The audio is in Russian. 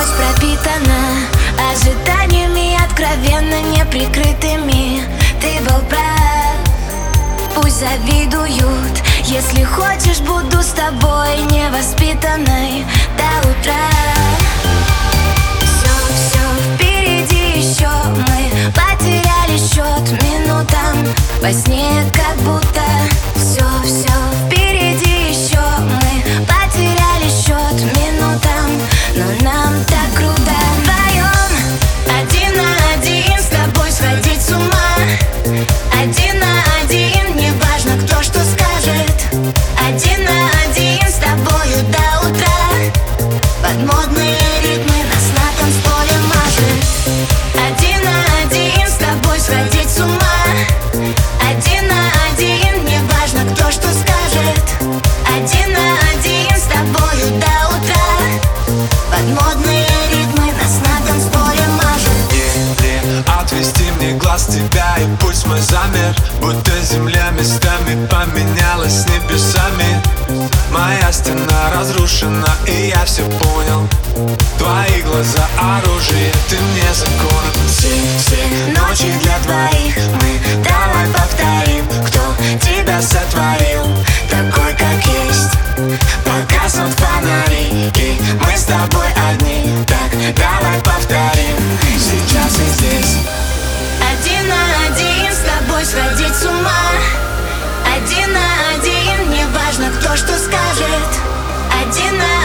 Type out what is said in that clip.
ночь пропитана Ожиданиями откровенно неприкрытыми. Ты был прав, пусть завидуют. Если хочешь, буду с тобой невоспитанной до утра. Все, все впереди еще Мы потеряли счет минутам. Во сне как будто Будто земля местами поменялась с небесами. Моя стена разрушена и я все понял. Твои глаза оружие, ты мне закон. Семь сходить с ума. Один на один, не важно кто что скажет. Один на один